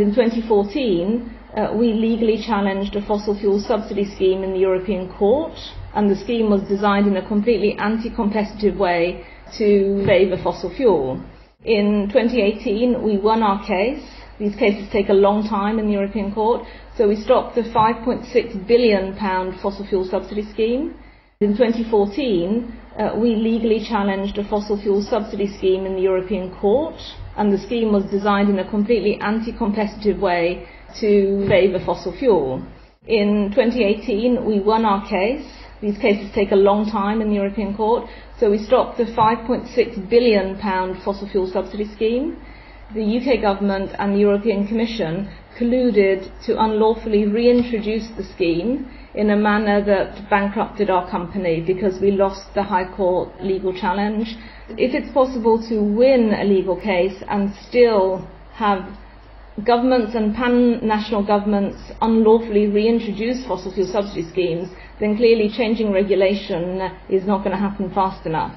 In 2014, uh, we legally challenged a fossil fuel subsidy scheme in the European Court, and the scheme was designed in a completely anti-competitive way to favour fossil fuel. In 2018, we won our case. These cases take a long time in the European Court, so we stopped the 5.6 billion pound fossil fuel subsidy scheme. In 2014, uh, we legally challenged a fossil fuel subsidy scheme in the European Court, and the scheme was designed in a completely anti-competitive way to favour fossil fuel. In 2018, we won our case. These cases take a long time in the European Court, so we stopped the 5.6 billion pound fossil fuel subsidy scheme. The UK government and the European Commission colluded to unlawfully reintroduce the scheme in a manner that bankrupted our company because we lost the High Court legal challenge. If it's possible to win a legal case and still have governments and pan-national governments unlawfully reintroduce fossil fuel subsidy schemes, then clearly changing regulation is not going to happen fast enough.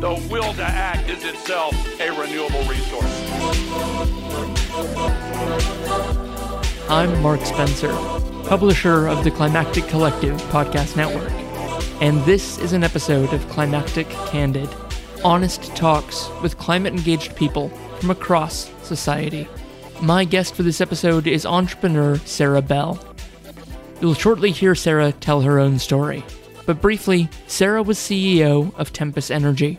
the will to act is itself a renewable resource. I'm Mark Spencer, publisher of the Climactic Collective podcast network, and this is an episode of Climactic Candid honest talks with climate engaged people from across society. My guest for this episode is entrepreneur Sara Bell. You'll shortly hear Sara tell her own story. But briefly, Sara was CEO of Tempus Energy,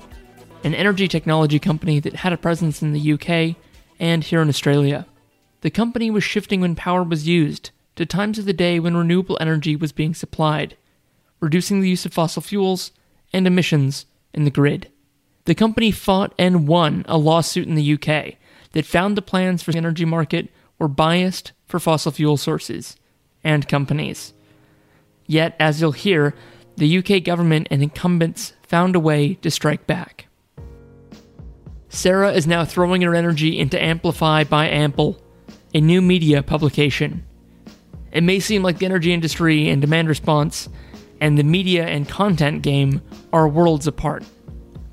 an energy technology company that had a presence in the UK and here in Australia. The company was shifting when power was used to times of the day when renewable energy was being supplied, reducing the use of fossil fuels and emissions in the grid. The company fought and won a lawsuit in the UK that found the plans for the energy market were biased for fossil fuel sources and companies. Yet, as you'll hear, the UK government and incumbents found a way to strike back. Sara is now throwing her energy into Amplify by Ample, a new media publication. It may seem like the energy industry and demand response and the media and content game are worlds apart.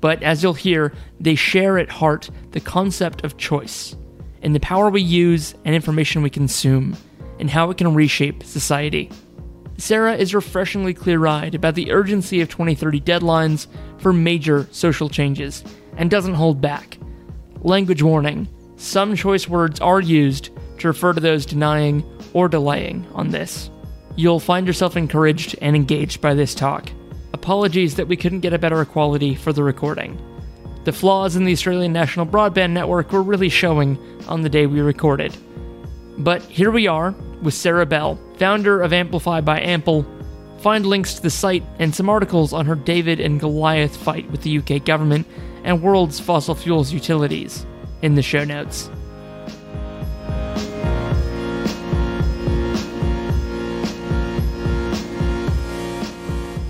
But as you'll hear, they share at heart the concept of choice and the power we use and information we consume and how it can reshape society. Sara is refreshingly clear eyed about the urgency of 2030 deadlines for major social changes and doesn't hold back. Language warning some choice words are used to refer to those denying or delaying on this. You'll find yourself encouraged and engaged by this talk. Apologies that we couldn't get a better quality for the recording. The flaws in the Australian National Broadband Network were really showing on the day we recorded. But here we are with Sara Bell, founder of Amplify by Ample. Find links to the site and some articles on her David and Goliath fight with the UK government and world's fossil fuels utilities in the show notes.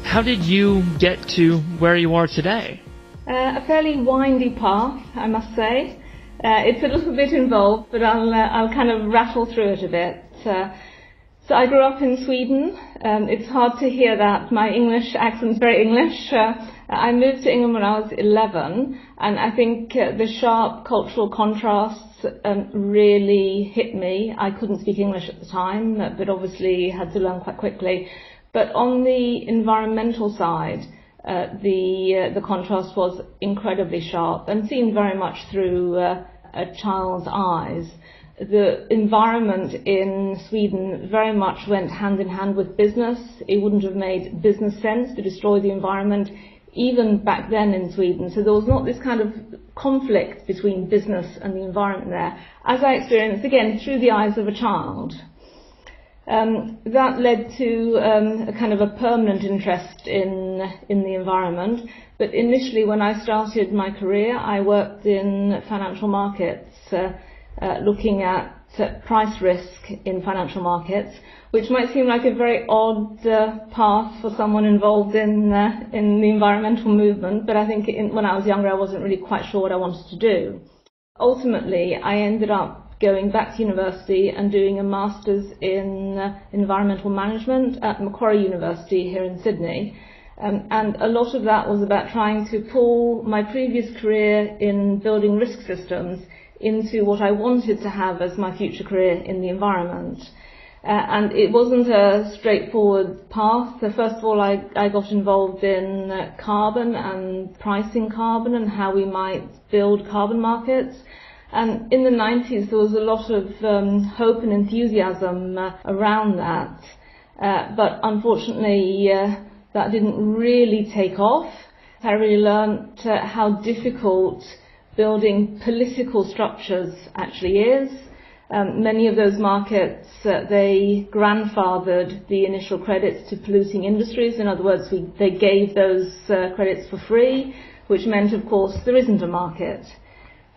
How did you get to where you are today? Uh, a fairly windy path, I must say. Uh, it's a little bit involved, but I'll uh, I'll kind of rattle through it a bit. Uh, so I grew up in Sweden. Um, it's hard to hear that my English accent's very English. Uh, I moved to England when I was 11, and I think uh, the sharp cultural contrasts um, really hit me. I couldn't speak English at the time, but obviously had to learn quite quickly. But on the environmental side, uh, the uh, the contrast was incredibly sharp and seen very much through uh, a child's eyes. The environment in Sweden very much went hand in hand with business. It wouldn't have made business sense to destroy the environment even back then in Sweden. So there was not this kind of conflict between business and the environment there, as I experienced again through the eyes of a child. Um, that led to um, a kind of a permanent interest in in the environment. But initially, when I started my career, I worked in financial markets, uh, uh, looking at price risk in financial markets, which might seem like a very odd uh, path for someone involved in uh, in the environmental movement. But I think in, when I was younger, I wasn't really quite sure what I wanted to do. Ultimately, I ended up going back to university and doing a master's in uh, environmental management at Macquarie University here in Sydney. Um, and a lot of that was about trying to pull my previous career in building risk systems into what I wanted to have as my future career in the environment. Uh, and it wasn't a straightforward path. So first of all, I, I got involved in uh, carbon and pricing carbon and how we might build carbon markets. And in the 90s, there was a lot of um, hope and enthusiasm uh, around that. Uh, but unfortunately, uh, that didn't really take off. I really learned uh, how difficult building political structures actually is. Um, many of those markets, uh, they grandfathered the initial credits to polluting industries. In other words, we, they gave those uh, credits for free, which meant, of course, there isn't a market.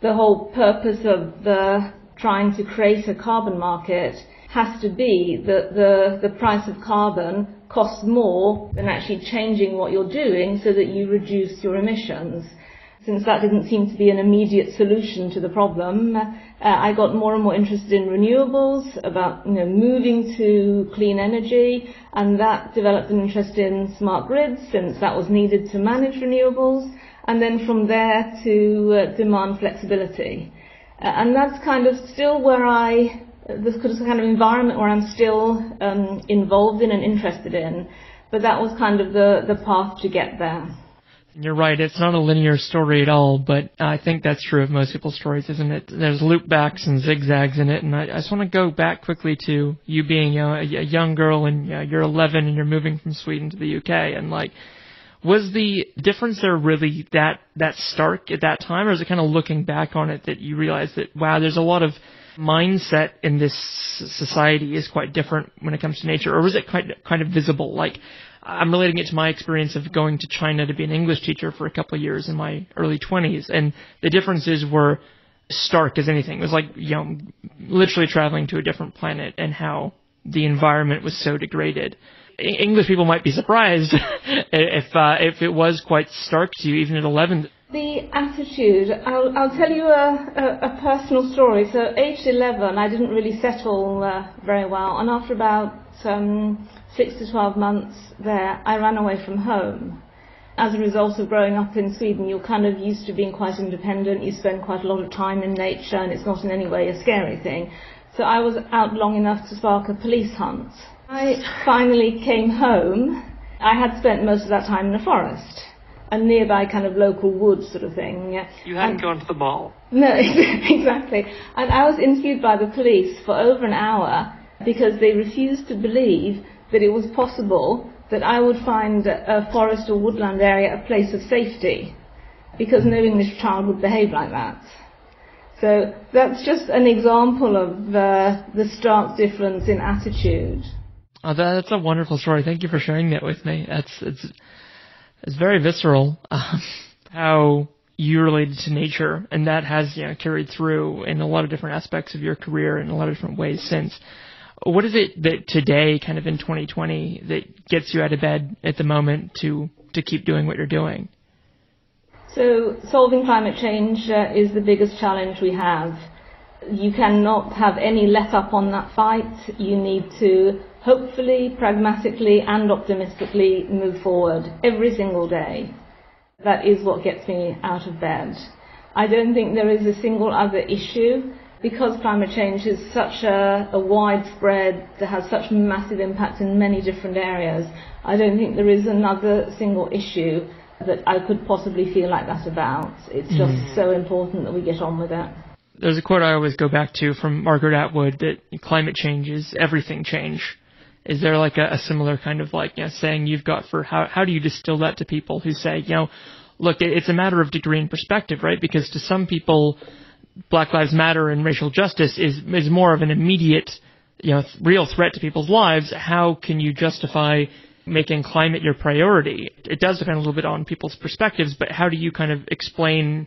The whole purpose of trying to create a carbon market has to be that the, the price of carbon costs more than actually changing what you're doing so that you reduce your emissions. Since that didn't seem to be an immediate solution to the problem, uh, I got more and more interested in renewables, about you know, moving to clean energy, and that developed an interest in smart grids, since that was needed to manage renewables, and then from there to uh, demand flexibility. Uh, and that's kind of still where I this kind of environment where I'm still um, involved in and interested in. But that was kind of the, the path to get there. You're right. It's not a linear story at all, but I think that's true of most people's stories, isn't it? There's loopbacks and zigzags in it, and I, I just want to go back quickly to you being a, a young girl and you know, you're 11 and you're moving from Sweden to the UK, and like, was the difference there really that that stark at that time, or is it kind of looking back on it that you realize that wow, there's a lot of mindset in this society is quite different when it comes to nature, or was it quite kind of visible? Like, I'm relating it to my experience of going to China to be an English teacher for a couple of years in my early 20s, and the differences were stark as anything. It was like, you know, literally traveling to a different planet and how the environment was so degraded. English people might be surprised if uh, if it was quite stark to you even at 11. The attitude, I'll, I'll tell you a, a, a, personal story. So, aged 11, I didn't really settle uh, very well, and after about um, six to 12 months there, I ran away from home. As a result of growing up in Sweden, you're kind of used to being quite independent, you spend quite a lot of time in nature, and it's not in any way a scary thing. So, I was out long enough to spark a police hunt. I finally came home. I had spent most of that time in the forest a nearby kind of local wood sort of thing. You hadn't and, gone to the mall. No, exactly. And I was interviewed by the police for over an hour because they refused to believe that it was possible that I would find a forest or woodland area a place of safety because no English child would behave like that. So that's just an example of uh, the stark difference in attitude. Oh, that's a wonderful story. Thank you for sharing that with me. That's it's it's very visceral um, how you related to nature, and that has you know, carried through in a lot of different aspects of your career in a lot of different ways since. What is it that today, kind of in 2020, that gets you out of bed at the moment to to keep doing what you're doing? So, solving climate change uh, is the biggest challenge we have. You cannot have any let up on that fight. You need to hopefully, pragmatically, and optimistically move forward every single day. That is what gets me out of bed. I don't think there is a single other issue because climate change is such a, a, widespread, that has such massive impact in many different areas, I don't think there is another single issue that I could possibly feel like that about. It's just mm. so important that we get on with it. There's a quote I always go back to from Margaret Atwood that climate change is everything change. Is there like a, a similar kind of like you know, saying you've got for how how do you distill that to people who say you know look it, it's a matter of degree and perspective right? Because to some people Black Lives Matter and racial justice is is more of an immediate you know real threat to people's lives. How can you justify making climate your priority? It does depend a little bit on people's perspectives but how do you kind of explain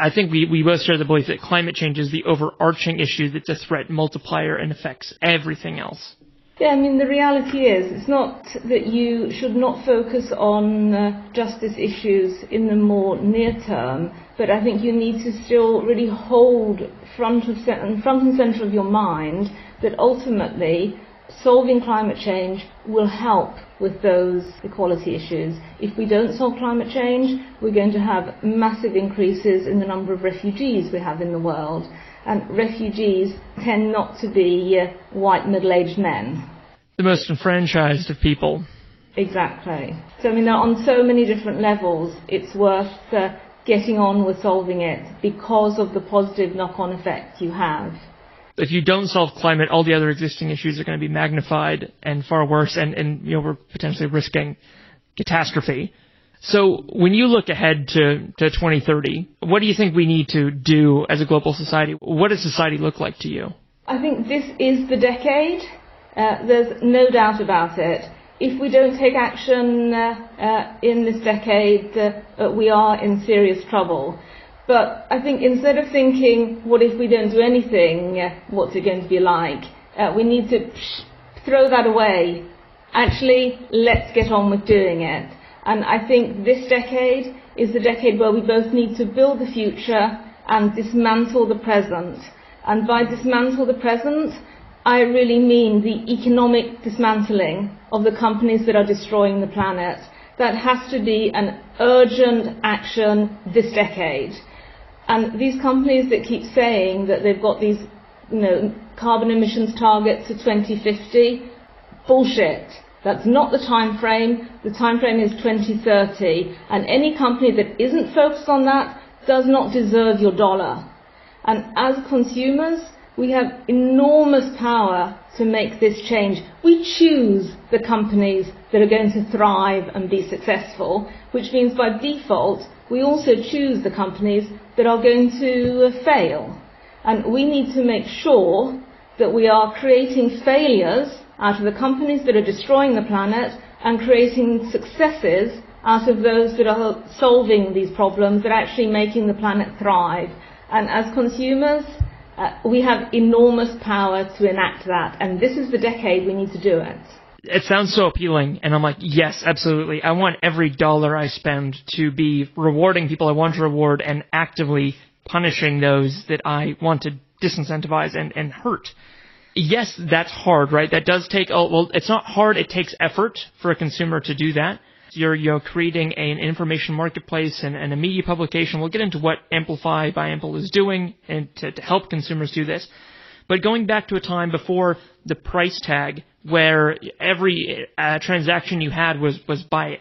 I think we, we both share the belief that climate change is the overarching issue that's a threat multiplier and affects everything else. Yeah, I mean, the reality is, it's not that you should not focus on uh, justice issues in the more near term, but I think you need to still really hold front, of, front and center of your mind that ultimately solving climate change will help with those equality issues. If we don't solve climate change, we're going to have massive increases in the number of refugees we have in the world. And refugees tend not to be uh, white middle-aged men. The most enfranchised of people. Exactly. So, I mean, on so many different levels, it's worth uh, getting on with solving it because of the positive knock-on effect you have if you don't solve climate, all the other existing issues are going to be magnified and far worse, and, and you know we're potentially risking catastrophe. So when you look ahead to, to 2030, what do you think we need to do as a global society? What does society look like to you? I think this is the decade. Uh, there's no doubt about it. If we don't take action uh, uh, in this decade, uh, we are in serious trouble. But I think instead of thinking, what if we don't do anything, uh, what's it going to be like, uh, we need to throw that away. Actually, let's get on with doing it. And I think this decade is the decade where we both need to build the future and dismantle the present. And by dismantle the present, I really mean the economic dismantling of the companies that are destroying the planet. That has to be an urgent action this decade. And these companies that keep saying that they've got these, you know, carbon emissions targets for 2050, bullshit. That's not the time frame. The time frame is 2030. And any company that isn't focused on that does not deserve your dollar. And as consumers, we have enormous power to make this change. We choose the companies that are going to thrive and be successful, which means by default, we also choose the companies that are going to fail. And we need to make sure that we are creating failures out of the companies that are destroying the planet and creating successes out of those that are solving these problems, that are actually making the planet thrive. And as consumers, uh, we have enormous power to enact that. And this is the decade we need to do it it sounds so appealing, and I'm like, yes, absolutely. I want every dollar I spend to be rewarding people I want to reward and actively punishing those that I want to disincentivize and, and hurt. Yes, that's hard, right? That does take, oh, well, it's not hard, it takes effort for a consumer to do that. You're, you're creating an information marketplace and, and a media publication. We'll get into what Amplify by Ample is doing and to, to help consumers do this. But going back to a time before the price tag, where every uh, transaction you had was was by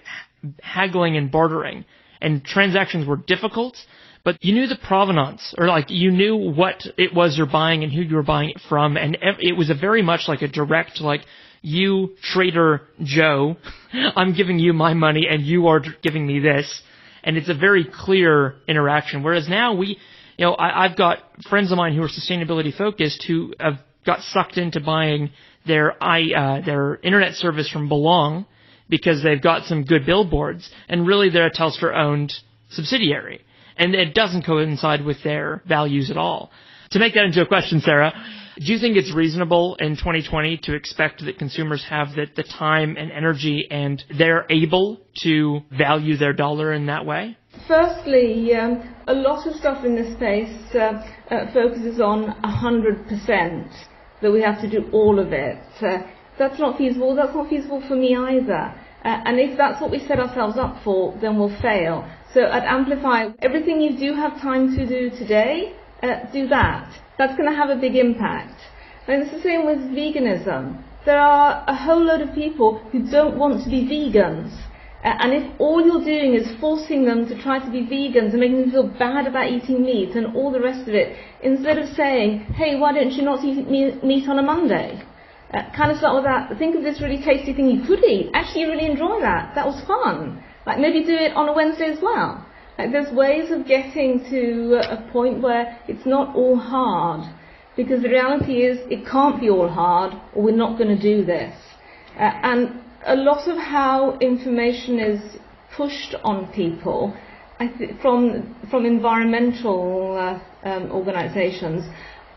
haggling and bartering, and transactions were difficult, but you knew the provenance, or like you knew what it was you're buying and who you were buying it from, and it was a very much like a direct like you trader Joe, I'm giving you my money and you are giving me this, and it's a very clear interaction. Whereas now we you know, I, I've got friends of mine who are sustainability focused who have got sucked into buying their i uh, their internet service from Belong because they've got some good billboards, and really they're a Telstra owned subsidiary, and it doesn't coincide with their values at all. To make that into a question, Sara, do you think it's reasonable in 2020 to expect that consumers have the, the time and energy and they're able to value their dollar in that way? Firstly, um, a lot of stuff in this space uh, uh, focuses on 100%, that we have to do all of it. Uh, that's not feasible. That's not feasible for me either. Uh, and if that's what we set ourselves up for, then we'll fail. So at Amplify, everything you do have time to do today, uh, do that. That's going to have a big impact. And it's the same with veganism. There are a whole load of people who don't want to be vegans. Uh, and if all you're doing is forcing them to try to be vegans and making them feel bad about eating meat and all the rest of it, instead of saying, hey, why don't you not eat meat on a Monday? Uh, kind of start with that. Think of this really tasty thing you could eat. Actually, you really enjoy that. That was fun. Like maybe do it on a Wednesday as well. Like there's ways of getting to a point where it's not all hard. Because the reality is it can't be all hard or we're not going to do this. Uh, and a lot of how information is pushed on people th- from from environmental uh, um, organisations,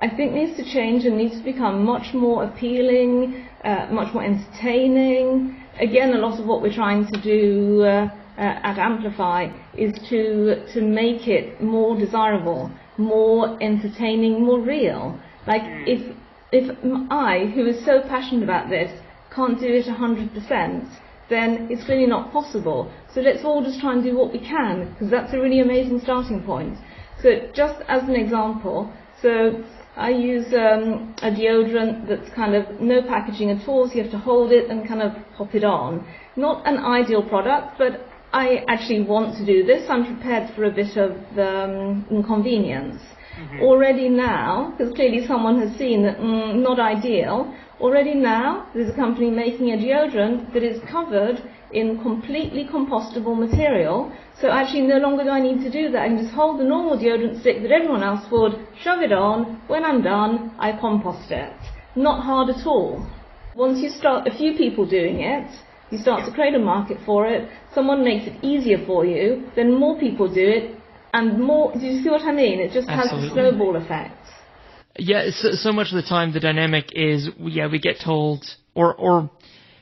I think needs to change and needs to become much more appealing, uh, much more entertaining. Again, a lot of what we're trying to do uh, uh, at Amplify is to to make it more desirable, more entertaining, more real. Like if if I, who is so passionate about this, can't do it 100%, then it's really not possible. So let's all just try and do what we can, because that's a really amazing starting point. So just as an example, so I use um, a deodorant that's kind of no packaging at all, so you have to hold it and kind of pop it on. Not an ideal product, but I actually want to do this. I'm prepared for a bit of um, inconvenience. Mm-hmm. Already now, because clearly someone has seen that mm, not ideal, already now there's a company making a deodorant that is covered in completely compostable material. So actually no longer do I need to do that. I can just hold the normal deodorant stick that everyone else would, shove it on, when I'm done, I compost it. Not hard at all. Once you start a few people doing it, you start to create a market for it, someone makes it easier for you, then more people do it, and more. Do you see what I mean? It just Absolutely. has a snowball effect. Yeah, so, so much of the time the dynamic is, yeah, we get told, or or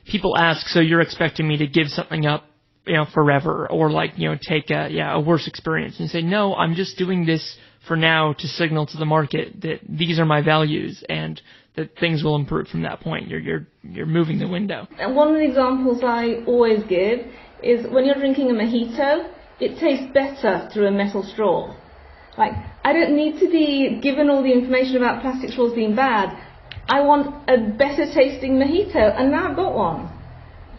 people ask, so you're expecting me to give something up, you know, forever, or like, you know, take a yeah a worse experience, and say, no, I'm just doing this for now to signal to the market that these are my values and that things will improve from that point. You're you're you're moving the window. And one of the examples I always give is when you're drinking a mojito it tastes better through a metal straw. Like, I don't need to be given all the information about plastic straws being bad. I want a better tasting mojito, and now I've got one.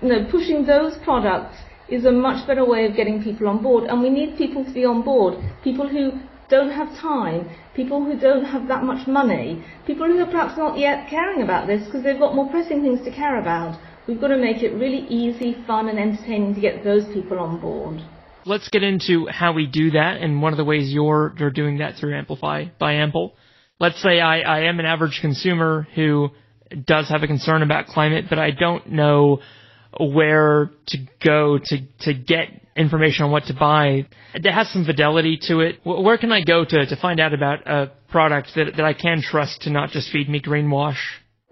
You know, pushing those products is a much better way of getting people on board, and we need people to be on board. People who don't have time, people who don't have that much money, people who are perhaps not yet caring about this because they've got more pressing things to care about. We've got to make it really easy, fun, and entertaining to get those people on board let's get into how we do that and one of the ways you're you're doing that through Amplify by Ample. Let's say I, I am an average consumer who does have a concern about climate, but I don't know where to go to to get information on what to buy. It has some fidelity to it. Where can I go to to find out about a product that that I can trust to not just feed me greenwash?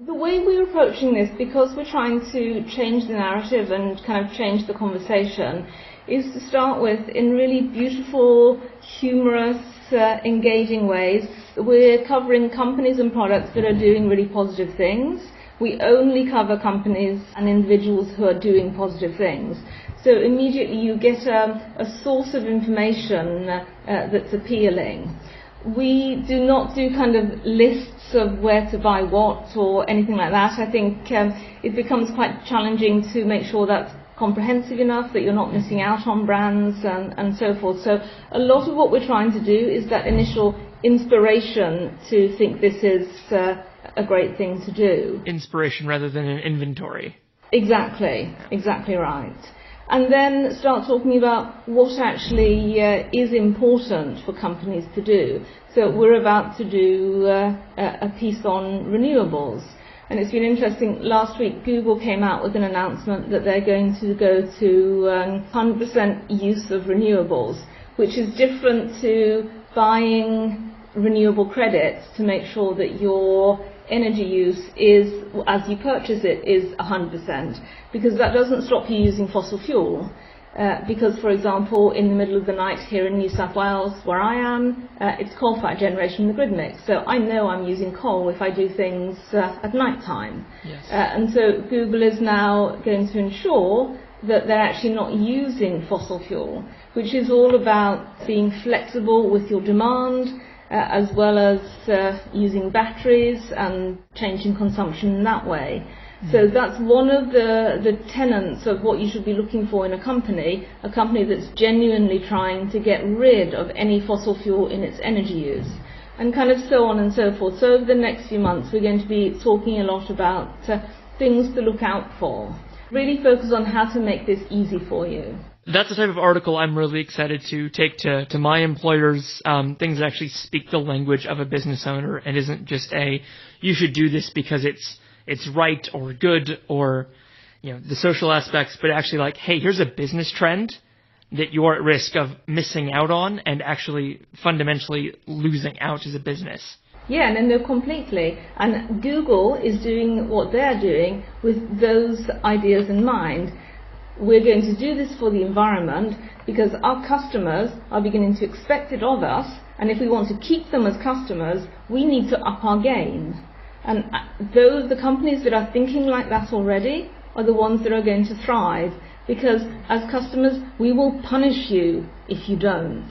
The way we're approaching this, because we're trying to change the narrative and kind of change the conversation, is to start with in really beautiful, humorous, uh, engaging ways. We're covering companies and products that are doing really positive things. We only cover companies and individuals who are doing positive things. So immediately you get a, source of information uh, that's appealing. We do not do kind of lists of where to buy what or anything like that. I think um, it becomes quite challenging to make sure that's comprehensive enough that you're not missing out on brands and, and so forth. So a lot of what we're trying to do is that initial inspiration to think this is uh, a great thing to do. Inspiration rather than an inventory. Exactly, exactly right. And then start talking about what actually uh, is important for companies to do. So we're about to do uh, a piece on renewables. And it's been interesting. Last week, Google came out with an announcement that they're going to go to um, 100% use of renewables, which is different to buying renewable credits to make sure that your energy use is, as you purchase it, is 100%, because that doesn't stop you using fossil fuel. Uh, because, for example, in the middle of the night here in New South Wales, where I am, uh, it's coal-fired generation in the grid mix. So I know I'm using coal if I do things uh, at night time. Yes. Uh, and so Google is now going to ensure that they're actually not using fossil fuel, which is all about being flexible with your demand, uh, as well as using batteries and changing consumption in that way. So that's one of the, the tenets of what you should be looking for in a company, a company that's genuinely trying to get rid of any fossil fuel in its energy use. And kind of so on and so forth. So over the next few months we're going to be talking a lot about uh, things to look out for. Really focus on how to make this easy for you. That's the type of article I'm really excited to take to, to my employers, um, things that actually speak the language of a business owner and isn't just a, you should do this because it's it's right or good or you know the social aspects, but actually like, hey, here's a business trend. that you're at risk of missing out on and actually fundamentally losing out as a business. Yeah, no, no, completely. And Google is doing what they're doing with those ideas in mind. We're going to do this for the environment because our customers are beginning to expect it of us, and if we want to keep them as customers, we need to up our game. And uh, those, the companies that are thinking like that already are the ones that are going to thrive because as customers, we will punish you if you don't.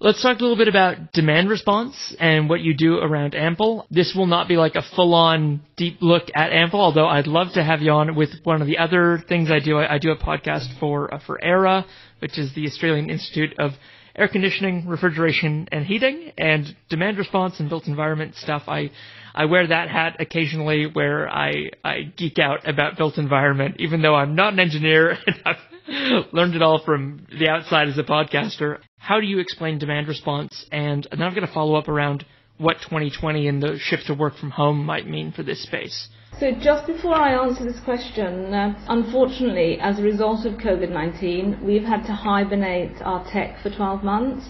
Let's talk a little bit about demand response and what you do around Ample. This will not be like a full-on deep look at Ample, although I'd love to have you on with one of the other things I do. I, I do a podcast for uh, for AIRAH, which is the Australian Institute of Air Conditioning, Refrigeration, and Heating, and demand response and built environment stuff. I I wear that hat occasionally where I I geek out about built environment, even though I'm not an engineer and I've learned it all from the outside as a podcaster. How do you explain demand response? And then I'm going to follow up around what 2020 and the shift to work from home might mean for this space. So just before I answer this question, uh, unfortunately, as a result of COVID-19, we've had to hibernate our tech for 12 months.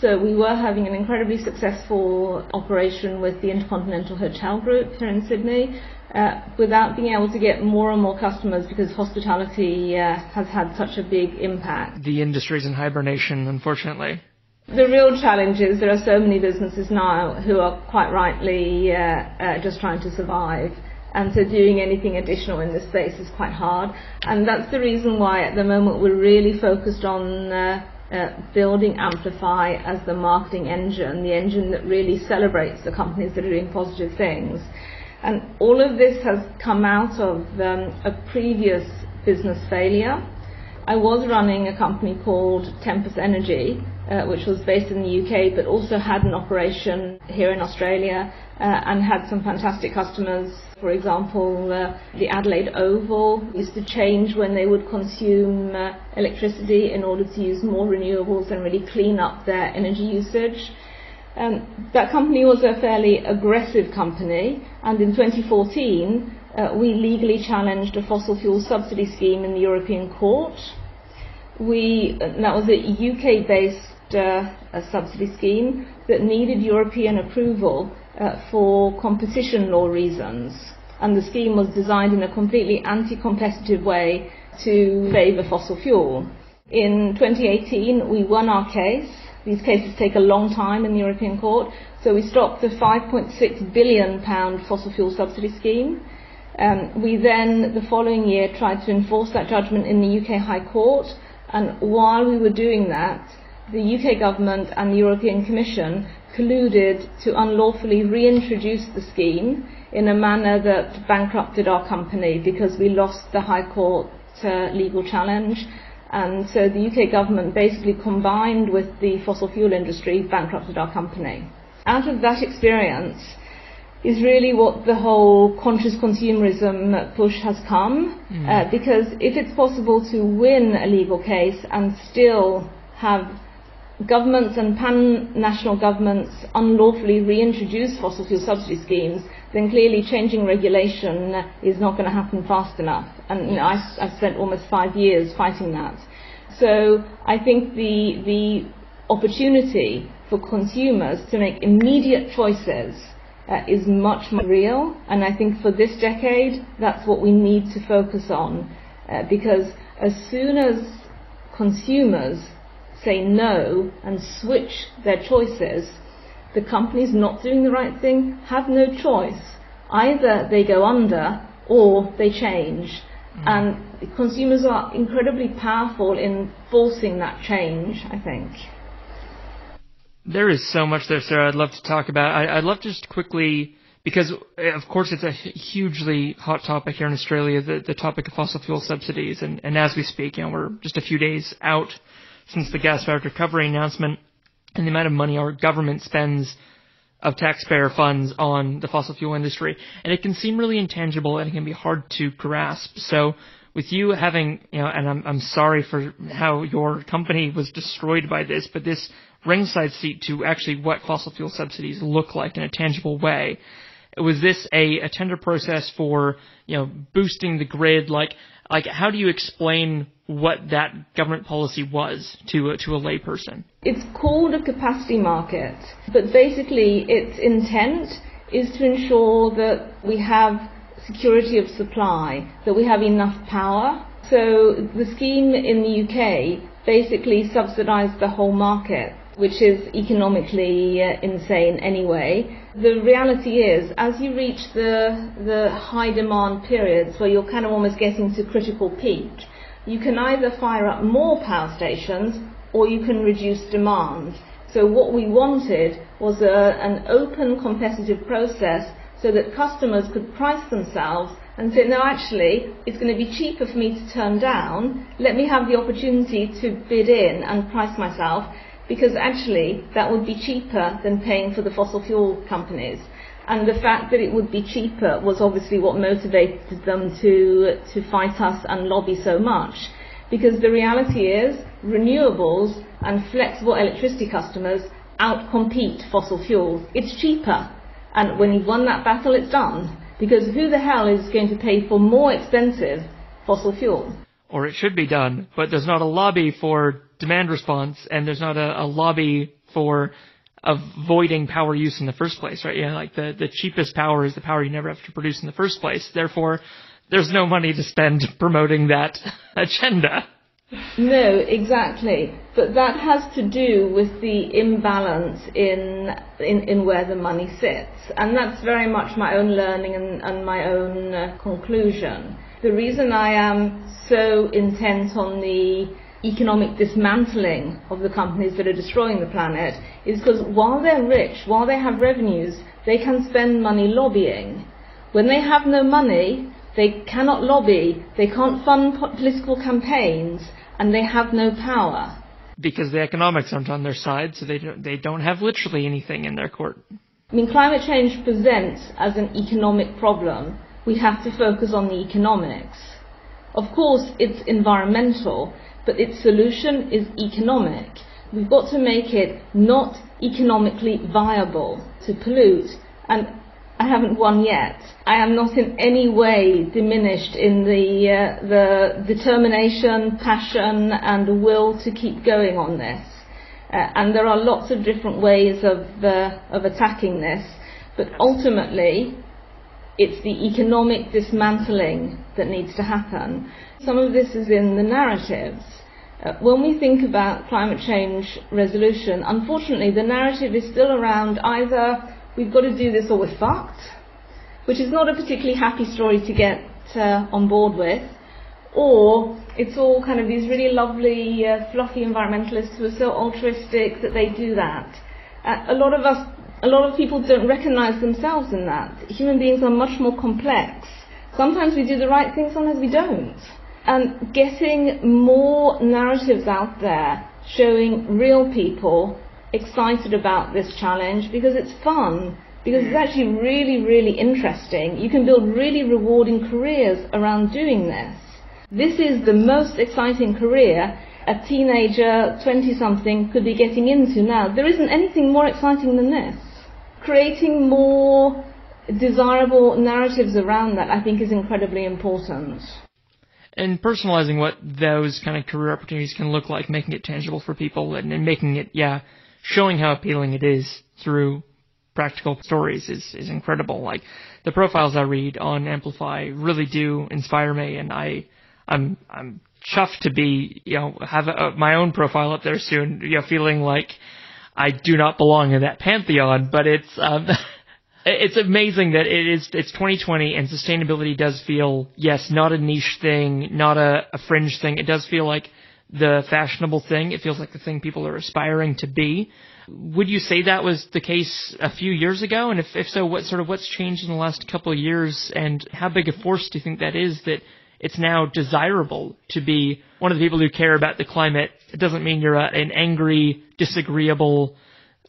So we were having an incredibly successful operation with the Intercontinental Hotel Group here in Sydney, uh, without being able to get more and more customers because hospitality uh, has had such a big impact. The industry's in hibernation, unfortunately. The real challenge is there are so many businesses now who are quite rightly uh, uh, just trying to survive. And so doing anything additional in this space is quite hard. And that's the reason why at the moment we're really focused on uh, uh, building Amplify as the marketing engine, the engine that really celebrates the companies that are doing positive things. And all of this has come out of um, a previous business failure. I was running a company called Tempus Energy, uh, which was based in the UK, but also had an operation here in Australia uh, and had some fantastic customers. For example, uh, the Adelaide Oval used to change when they would consume uh, electricity in order to use more renewables and really clean up their energy usage. Um, that company was a fairly aggressive company, and in 2014 uh, we legally challenged a fossil fuel subsidy scheme in the European Court. We, uh, that was a UK-based uh, subsidy scheme that needed European approval uh, for competition law reasons, and the scheme was designed in a completely anti-competitive way to favour fossil fuel. In 2018, we won our case these cases take a long time in the European Court. So we stopped the 5.6 billion pound fossil fuel subsidy scheme. Um, we then, the following year, tried to enforce that judgment in the UK High Court. And while we were doing that, the UK government and the European Commission colluded to unlawfully reintroduce the scheme in a manner that bankrupted our company because we lost the High Court uh, legal challenge and so the UK government basically combined with the fossil fuel industry bankrupted our company. Out of that experience is really what the whole conscious consumerism push has come. Mm. Uh, because if it's possible to win a legal case and still have governments and pan-national governments unlawfully reintroduce fossil fuel subsidy schemes, then clearly changing regulation is not going to happen fast enough. And you know, I, I've spent almost five years fighting that. So I think the, the opportunity for consumers to make immediate choices uh, is much more real. And I think for this decade, that's what we need to focus on. Uh, because as soon as consumers say no and switch their choices, the companies not doing the right thing have no choice. Either they go under or they change. Mm. And consumers are incredibly powerful in forcing that change, I think. There is so much there, Sara, I'd love to talk about. I, would love to just quickly, because of course it's a hugely hot topic here in Australia, the, the topic of fossil fuel subsidies. And, and as we speak, you know, we're just a few days out since the gas fired recovery announcement and the amount of money our government spends of taxpayer funds on the fossil fuel industry. And it can seem really intangible and it can be hard to grasp. So with you having, you know, and I'm, I'm sorry for how your company was destroyed by this, but this ringside seat to actually what fossil fuel subsidies look like in a tangible way. Was this a, a tender process for, you know, boosting the grid? Like, like how do you explain what that government policy was to a, to a layperson? It's called a capacity market, but basically its intent is to ensure that we have security of supply, that we have enough power. So the scheme in the UK basically subsidised the whole market, which is economically uh, insane anyway. The reality is, as you reach the, the high demand periods where you're kind of almost getting to critical peak, you can either fire up more power stations or you can reduce demand. So what we wanted was a, an open competitive process so that customers could price themselves and say, no, actually, it's going to be cheaper for me to turn down. Let me have the opportunity to bid in and price myself because actually that would be cheaper than paying for the fossil fuel companies. And the fact that it would be cheaper was obviously what motivated them to, to fight us and lobby so much. Because the reality is renewables and flexible electricity customers outcompete fossil fuels. It's cheaper. And when you've won that battle, it's done. Because who the hell is going to pay for more expensive fossil fuel? Or it should be done, but there's not a lobby for demand response, and there's not a, a lobby for avoiding power use in the first place, right? Yeah, like the, the cheapest power is the power you never have to produce in the first place. Therefore, there's no money to spend promoting that agenda. No, exactly. But that has to do with the imbalance in, in, in where the money sits. And that's very much my own learning and, and my own uh, conclusion. The reason I am so intent on the economic dismantling of the companies that are destroying the planet is because while they're rich, while they have revenues, they can spend money lobbying. When they have no money, they cannot lobby, they can't fund political campaigns, and they have no power. Because the economics aren't on their side, so they don't, they don't have literally anything in their court. I mean, climate change presents as an economic problem. We have to focus on the economics. Of course, it's environmental, but its solution is economic. We've got to make it not economically viable to pollute. And I haven't won yet. I am not in any way diminished in the, uh, the determination, passion, and will to keep going on this. Uh, and there are lots of different ways of, uh, of attacking this. But ultimately, it's the economic dismantling that needs to happen. Some of this is in the narratives. Uh, when we think about climate change resolution, unfortunately, the narrative is still around either we've got to do this or we're fucked, which is not a particularly happy story to get uh, on board with. Or it's all kind of these really lovely, uh, fluffy environmentalists who are so altruistic that they do that. Uh, a lot of us, a lot of people don't recognize themselves in that. Human beings are much more complex. Sometimes we do the right thing, sometimes we don't. And getting more narratives out there showing real people excited about this challenge because it's fun, because it's mm. actually really, really interesting. You can build really rewarding careers around doing this. This is the most exciting career a teenager, 20 something, could be getting into now. There isn't anything more exciting than this. Creating more desirable narratives around that, I think, is incredibly important. And personalizing what those kind of career opportunities can look like, making it tangible for people, and, and making it, yeah, showing how appealing it is through practical stories is, is incredible. Like the profiles I read on Amplify really do inspire me, and I I'm I'm chuffed to be you know have a, my own profile up there soon. You know, feeling like I do not belong in that pantheon, but it's um, it's amazing that it is it's 2020 and sustainability does feel yes not a niche thing, not a, a fringe thing. It does feel like the fashionable thing. It feels like the thing people are aspiring to be. Would you say that was the case a few years ago? And if, if so, what sort of what's changed in the last couple of years and how big a force do you think that is that it's now desirable to be one of the people who care about the climate? It doesn't mean you're a, an angry, disagreeable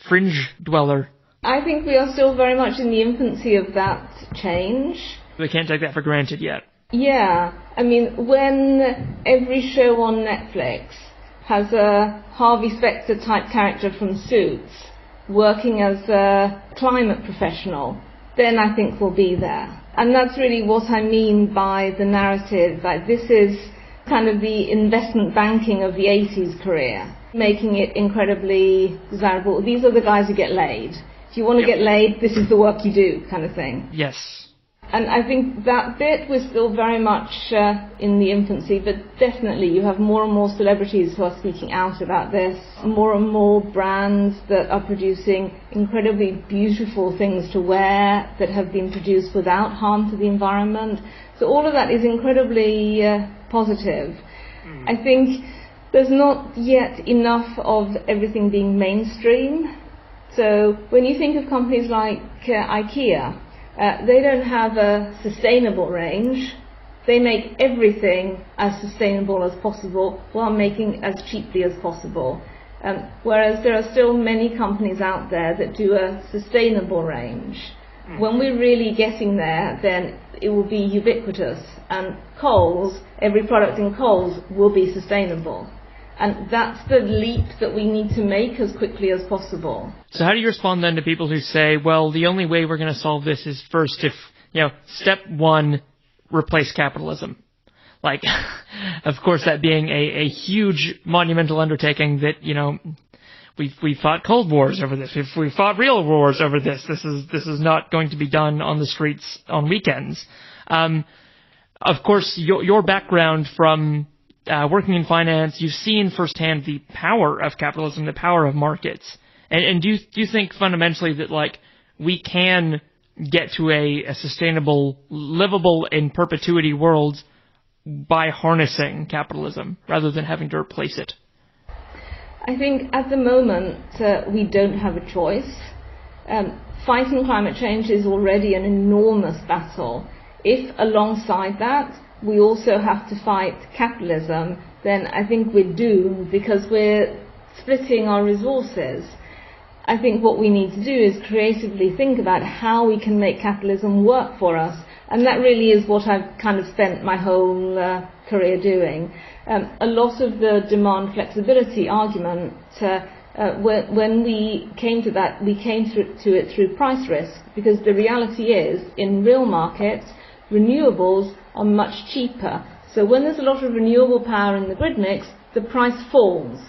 fringe dweller. I think we are still very much in the infancy of that change. We can't take that for granted yet. Yeah, I mean, when every show on Netflix has a Harvey Specter type character from Suits working as a climate professional, then I think we'll be there. And that's really what I mean by the narrative. Like this is kind of the investment banking of the 80s career, making it incredibly desirable. These are the guys who get laid. If you want to yep. get laid, this is the work you do, kind of thing. Yes. And I think that bit was still very much uh, in the infancy, but definitely you have more and more celebrities who are speaking out about this, more and more brands that are producing incredibly beautiful things to wear that have been produced without harm to the environment. So all of that is incredibly uh, positive. Mm. I think there's not yet enough of everything being mainstream. So when you think of companies like uh, IKEA, uh, they don't have a sustainable range. They make everything as sustainable as possible while making as cheaply as possible. Um, whereas there are still many companies out there that do a sustainable range. Mm. When we're really getting there, then it will be ubiquitous. And Coles, every product in Coles will be sustainable. And that's the leap that we need to make as quickly as possible. So how do you respond then to people who say, well, the only way we're going to solve this is first if, you know, step one, replace capitalism. Like, of course, that being a, a huge monumental undertaking that, you know, we've, we fought cold wars over this. We've, we fought real wars over this. This is, this is not going to be done on the streets on weekends. Um, of course, your, your background from uh, working in finance, you've seen firsthand the power of capitalism, the power of markets. And, and do you do you think fundamentally that like we can get to a, a sustainable, livable in perpetuity world by harnessing capitalism rather than having to replace it? I think at the moment uh, we don't have a choice. Um, fighting climate change is already an enormous battle. If alongside that we also have to fight capitalism, then I think we're doomed because we're splitting our resources. I think what we need to do is creatively think about how we can make capitalism work for us. And that really is what I've kind of spent my whole uh, career doing. Um, a lot of the demand flexibility argument, uh, uh, when, we came to that, we came to it through price risk because the reality is, in real markets, renewables are much cheaper. So when there's a lot of renewable power in the grid mix, the price falls.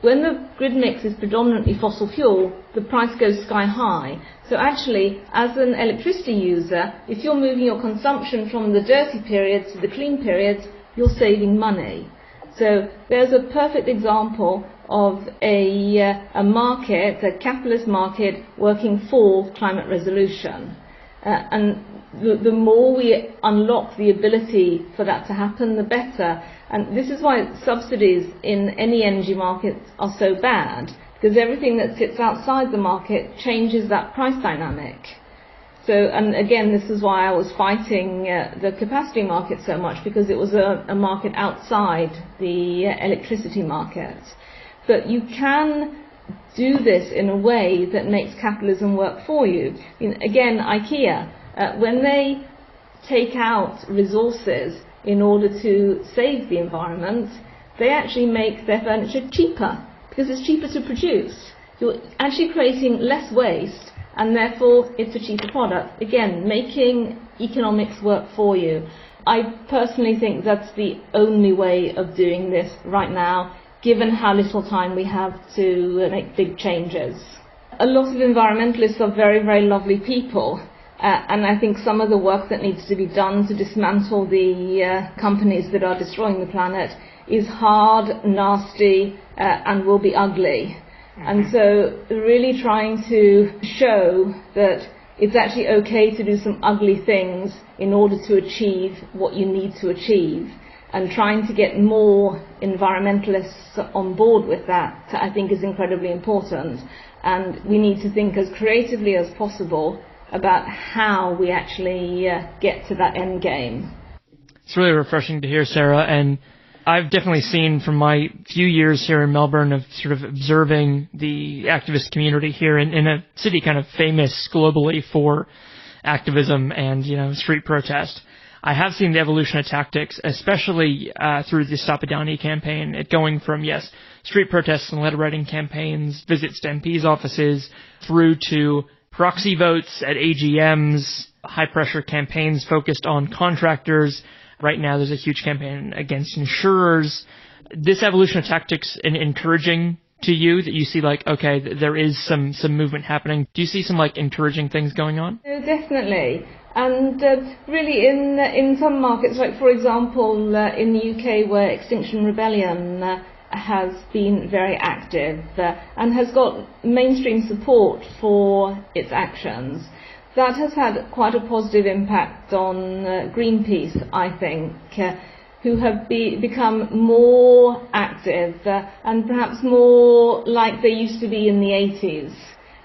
When the grid mix is predominantly fossil fuel, the price goes sky high. So actually, as an electricity user, if you're moving your consumption from the dirty periods to the clean periods, you're saving money. So there's a perfect example of a, uh, a market, a capitalist market, working for climate resolution. Uh, and the, the more we unlock the ability for that to happen, the better. And this is why subsidies in any energy market are so bad, because everything that sits outside the market changes that price dynamic. So, and again, this is why I was fighting uh, the capacity market so much, because it was a, a market outside the electricity market. But you can do this in a way that makes capitalism work for you. I mean, again, IKEA, uh, when they take out resources in order to save the environment, they actually make their furniture cheaper because it's cheaper to produce. You're actually creating less waste and therefore it's a cheaper product. Again, making economics work for you. I personally think that's the only way of doing this right now, given how little time we have to make big changes. A lot of environmentalists are very, very lovely people, uh, and I think some of the work that needs to be done to dismantle the uh, companies that are destroying the planet is hard, nasty, uh, and will be ugly. Mm-hmm. And so, really trying to show that it's actually okay to do some ugly things in order to achieve what you need to achieve. And trying to get more environmentalists on board with that, I think, is incredibly important. And we need to think as creatively as possible about how we actually uh, get to that end game. It's really refreshing to hear, Sara, and I've definitely seen from my few years here in Melbourne of sort of observing the activist community here in, in a city kind of famous globally for activism and, you know, street protest. I have seen the evolution of tactics, especially uh, through the Stop Adani campaign, it going from, yes, street protests and letter writing campaigns, visits to MPs' offices, through to proxy votes at AGMs, high pressure campaigns focused on contractors. Right now there's a huge campaign against insurers. This evolution of tactics in encouraging to you that you see like okay there is some some movement happening do you see some like encouraging things going on uh, definitely and uh, really in in some markets like for example uh, in the UK where Extinction Rebellion uh, has been very active uh, and has got mainstream support for its actions that has had quite a positive impact on uh, Greenpeace I think who have be, become more active uh, and perhaps more like they used to be in the 80s.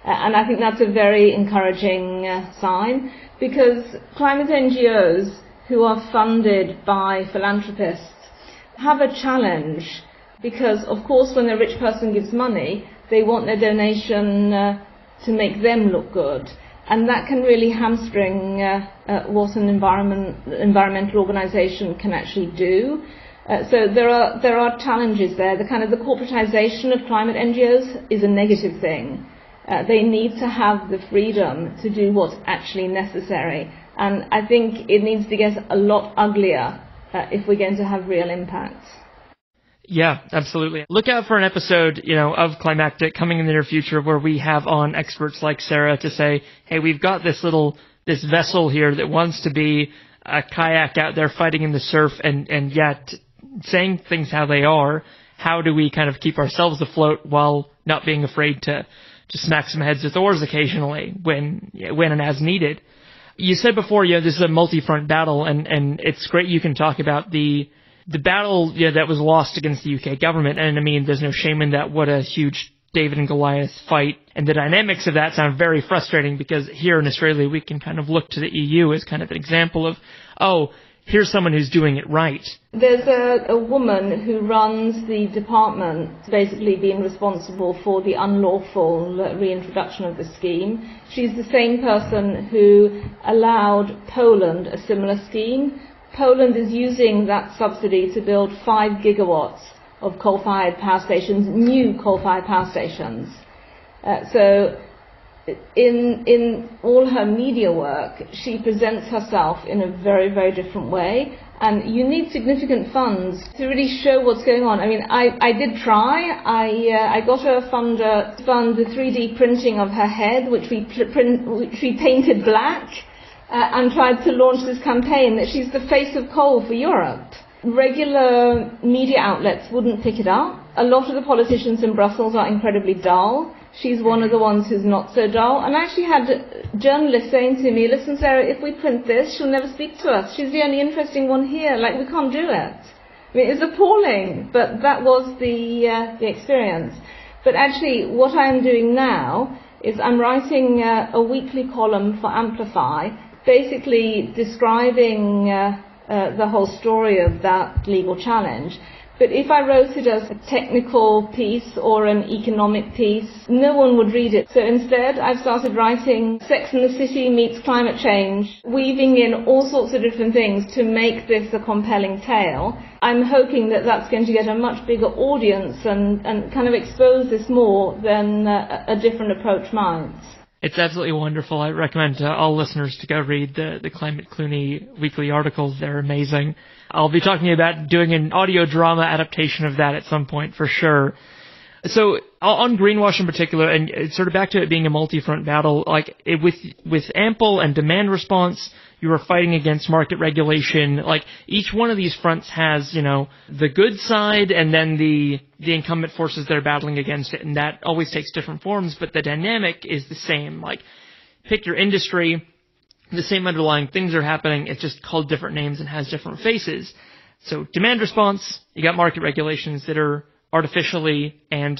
Uh, and I think that's a very encouraging uh, sign because climate NGOs who are funded by philanthropists have a challenge because, of course, when a rich person gives money, they want their donation uh, to make them look good and that can really hamstring uh, uh, what an environment, environmental organisation can actually do. Uh, so there are there are challenges there. The kind of the corporatization of climate NGOs is a negative thing. Uh, they need to have the freedom to do what's actually necessary, and I think it needs to get a lot uglier uh, if we're going to have real impact. Yeah, absolutely. Look out for an episode, you know, of Climactic coming in the near future where we have on experts like Sara to say, hey, we've got this little, this vessel here that wants to be a kayak out there fighting in the surf and, and yet saying things how they are. How do we kind of keep ourselves afloat while not being afraid to, to smack some heads with oars occasionally when, when and as needed? You said before, you know, this is a multi-front battle and, and it's great you can talk about the, the battle that was lost against the UK government, and I mean, there's no shame in that. What a huge David and Goliath fight. And the dynamics of that sound very frustrating because here in Australia we can kind of look to the EU as kind of an example of, oh, here's someone who's doing it right. There's a, a woman who runs the department, basically being responsible for the unlawful reintroduction of the scheme. She's the same person who allowed Poland a similar scheme Poland is using that subsidy to build 5 gigawatts of coal-fired power stations, new coal-fired power stations. Uh, so in, in all her media work, she presents herself in a very, very different way. And you need significant funds to really show what's going on. I mean, I, I did try. I, uh, I got a funder to fund the 3D printing of her head, which we, print, which we painted black uh, and tried to launch this campaign that she's the face of coal for Europe. Regular media outlets wouldn't pick it up. A lot of the politicians in Brussels are incredibly dull. She's one of the ones who's not so dull. And I actually had journalists saying to me, listen, Sara, if we print this, she'll never speak to us. She's the only interesting one here. Like, we can't do it. I mean, it's appalling, but that was the, uh, the experience. But actually, what I'm doing now is I'm writing uh, a weekly column for Amplify basically describing uh, uh, the whole story of that legal challenge. But if I wrote it as a technical piece or an economic piece, no one would read it. So instead, I've started writing Sex and the City meets climate change, weaving in all sorts of different things to make this a compelling tale. I'm hoping that that's going to get a much bigger audience and, and kind of expose this more than uh, a different approach might. It's absolutely wonderful. I recommend to all listeners to go read the, the Climate Clooney weekly articles. They're amazing. I'll be talking about doing an audio drama adaptation of that at some point for sure. So on greenwash in particular, and uh, sort of back to it being a multi-front battle, like it, with with Ample and demand response, you are fighting against market regulation. Like each one of these fronts has, you know, the good side and then the the incumbent forces that are battling against it, and that always takes different forms, but the dynamic is the same. Like pick your industry, the same underlying things are happening. It's just called different names and has different faces. So demand response, you got market regulations that are artificially and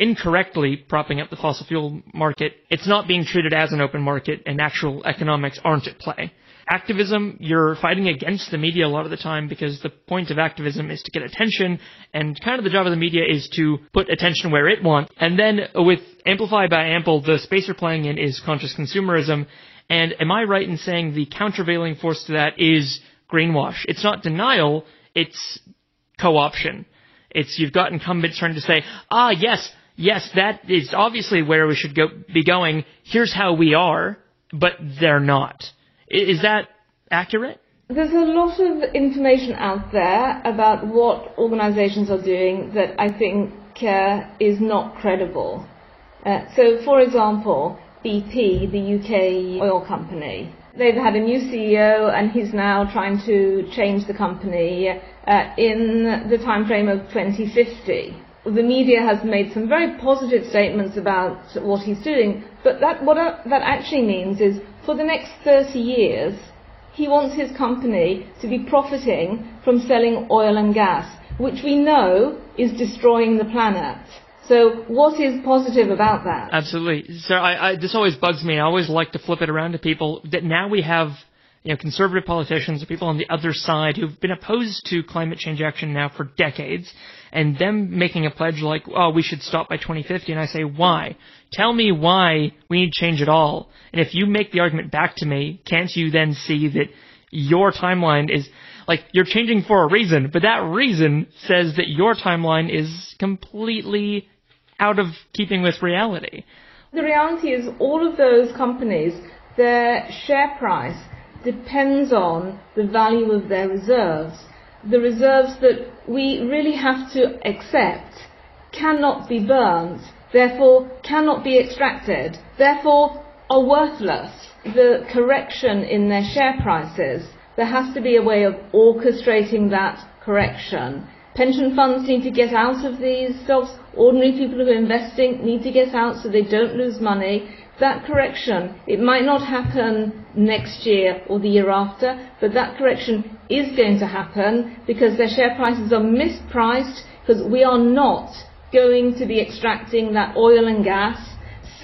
incorrectly propping up the fossil fuel market. It's not being treated as an open market and actual economics aren't at play activism, you're fighting against the media a lot of the time because the point of activism is to get attention, and kind of the job of the media is to put attention where it wants. And then with Amplify by Ample, the space you're playing in is conscious consumerism. And am I right in saying the countervailing force to that is greenwash? It's not denial, it's co-option. It's you've got incumbents trying to say, ah, yes, yes, that is obviously where we should go, be going. Here's how we are, but they're not. Is that accurate? There's a lot of information out there about what organizations are doing that I think uh, is not credible. Uh, so, for example, BP, the UK oil company, they've had a new CEO and he's now trying to change the company uh, in the time frame of 2050 the media has made some very positive statements about what he's doing, but that, what that actually means is for the next 30 years, he wants his company to be profiting from selling oil and gas, which we know is destroying the planet. So what is positive about that? Absolutely. So I, I, this always bugs me. I always like to flip it around to people that now we have you know, conservative politicians people on the other side who've been opposed to climate change action now for decades, and them making a pledge like, oh, we should stop by 2050, and I say, why? Tell me why we need change at all. And if you make the argument back to me, can't you then see that your timeline is, like, you're changing for a reason, but that reason says that your timeline is completely out of keeping with reality. The reality is all of those companies, their share price depends on the value of their reserves. The reserves that we really have to accept cannot be burnt, therefore cannot be extracted, therefore are worthless. The correction in their share prices, there has to be a way of orchestrating that correction. Pension funds need to get out of these stocks. Ordinary people who are investing need to get out so they don't lose money that correction, it might not happen next year or the year after, but that correction is going to happen because their share prices are mispriced because we are not going to be extracting that oil and gas.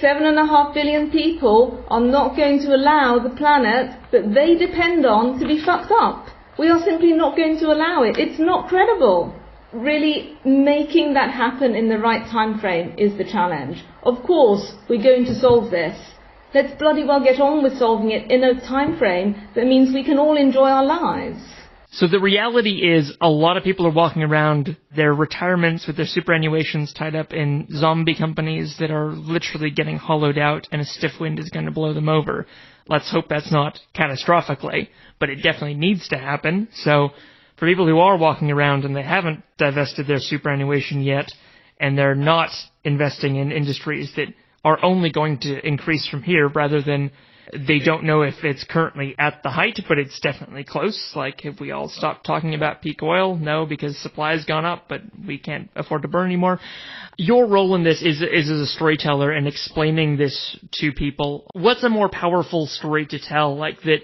Seven and a half billion people are not going to allow the planet that they depend on to be fucked up. We are simply not going to allow it. It's not credible really making that happen in the right time frame is the challenge. Of course, we're going to solve this. Let's bloody well get on with solving it in a time frame that means we can all enjoy our lives. So the reality is a lot of people are walking around their retirements with their superannuations tied up in zombie companies that are literally getting hollowed out and a stiff wind is going to blow them over. Let's hope that's not catastrophically, but it definitely needs to happen. So for people who are walking around and they haven't divested their superannuation yet, and they're not investing in industries that are only going to increase from here rather than they don't know if it's currently at the height, but it's definitely close. Like, have we all stopped talking about peak oil? No, because supply has gone up, but we can't afford to burn anymore. Your role in this is, is as a storyteller and explaining this to people. What's a more powerful story to tell? Like that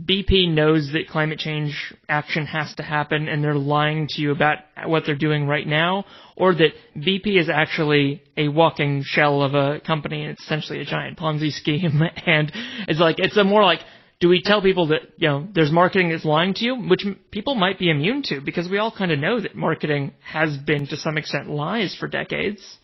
BP knows that climate change action has to happen and they're lying to you about what they're doing right now, or that BP is actually a walking shell of a company and it's essentially a giant Ponzi scheme and it's like, it's a more like, do we tell people that, you know, there's marketing that's lying to you, which people might be immune to because we all kind of know that marketing has been to some extent lies for decades.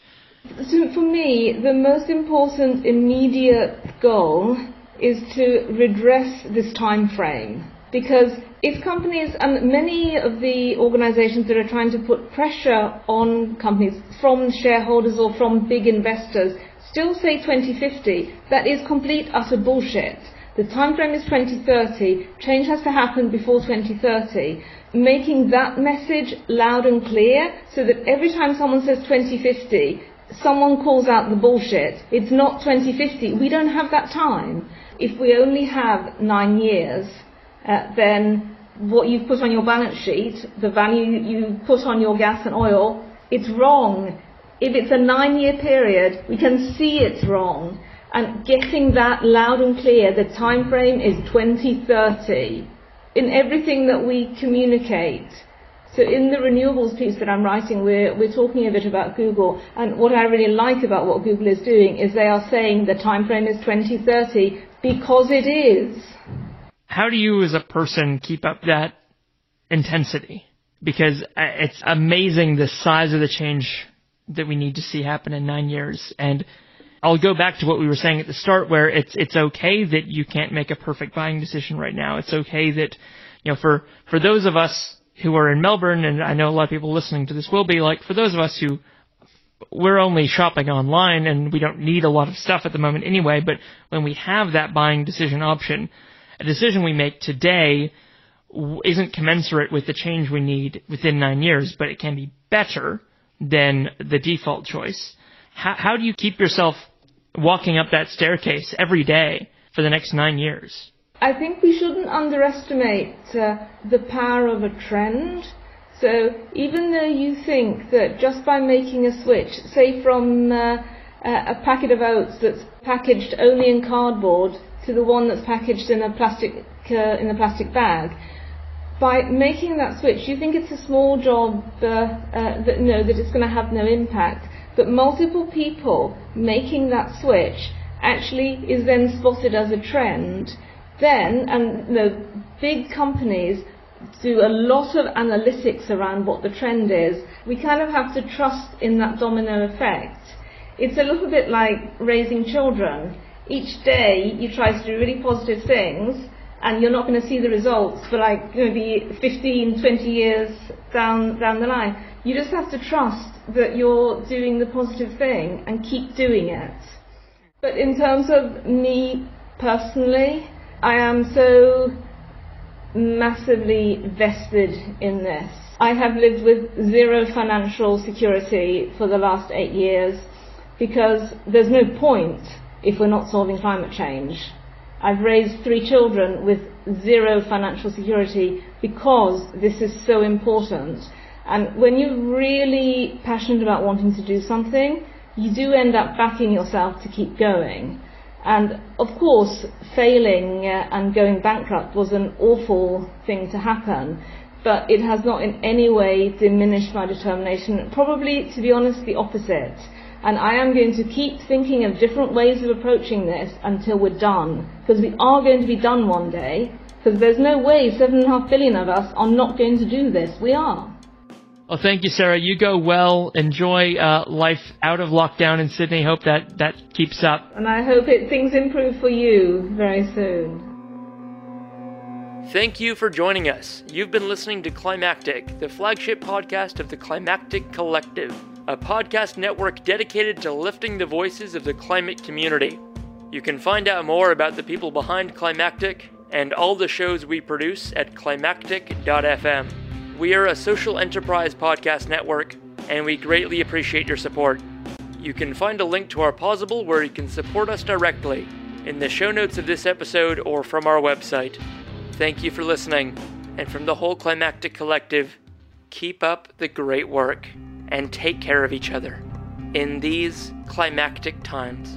So for me, the most important immediate goal is to redress this time frame. Because if companies, and many of the organizations that are trying to put pressure on companies from shareholders or from big investors still say 2050, that is complete utter bullshit. The time frame is 2030. Change has to happen before 2030. Making that message loud and clear so that every time someone says 2050, someone calls out the bullshit. It's not 2050. We don't have that time if we only have nine years, uh, then what you've put on your balance sheet, the value you put on your gas and oil, it's wrong. If it's a nine year period, we can see it's wrong. And getting that loud and clear, the time frame is 2030 in everything that we communicate. So in the renewables piece that I'm writing, we're, we're talking a bit about Google, and what I really like about what Google is doing is they are saying the time frame is 2030 because it is. How do you as a person keep up that intensity? Because uh, it's amazing the size of the change that we need to see happen in nine years. And I'll go back to what we were saying at the start where it's, it's okay that you can't make a perfect buying decision right now. It's okay that, you know, for, for those of us who are in Melbourne, and I know a lot of people listening to this will be like, for those of us who we're only shopping online and we don't need a lot of stuff at the moment anyway, but when we have that buying decision option, a decision we make today isn't commensurate with the change we need within nine years, but it can be better than the default choice. How, how do you keep yourself walking up that staircase every day for the next nine years? I think we shouldn't underestimate uh, the power of a trend. So even though you think that just by making a switch, say from uh, a packet of oats that's packaged only in cardboard to the one that's packaged in a plastic uh, in a plastic bag, by making that switch, you think it's a small job uh, uh, that no, that it's going to have no impact. But multiple people making that switch actually is then spotted as a trend. Then, and the big companies do a lot of analytics around what the trend is. We kind of have to trust in that domino effect. It's a little bit like raising children. Each day you try to do really positive things and you're not going to see the results for like maybe 15, 20 years down, down the line. You just have to trust that you're doing the positive thing and keep doing it. But in terms of me personally, I am so massively vested in this. I have lived with zero financial security for the last eight years because there's no point if we're not solving climate change. I've raised three children with zero financial security because this is so important. And when you're really passionate about wanting to do something, you do end up backing yourself to keep going. And of course, failing uh, and going bankrupt was an awful thing to happen, but it has not in any way diminished my determination. Probably, to be honest, the opposite. And I am going to keep thinking of different ways of approaching this until we're done. Because we are going to be done one day. Because there's no way seven and a half billion of us are not going to do this. We are. Well, thank you, Sara. You go well. Enjoy uh, life out of lockdown in Sydney. Hope that that keeps up. And I hope it, things improve for you very soon. Thank you for joining us. You've been listening to Climactic, the flagship podcast of the Climactic Collective, a podcast network dedicated to lifting the voices of the climate community. You can find out more about the people behind Climactic and all the shows we produce at climactic.fm. We are a social enterprise podcast network, and we greatly appreciate your support. You can find a link to our Pozible where you can support us directly in the show notes of this episode or from our website. Thank you for listening, and from the whole Climactic Collective, keep up the great work and take care of each other in these climactic times.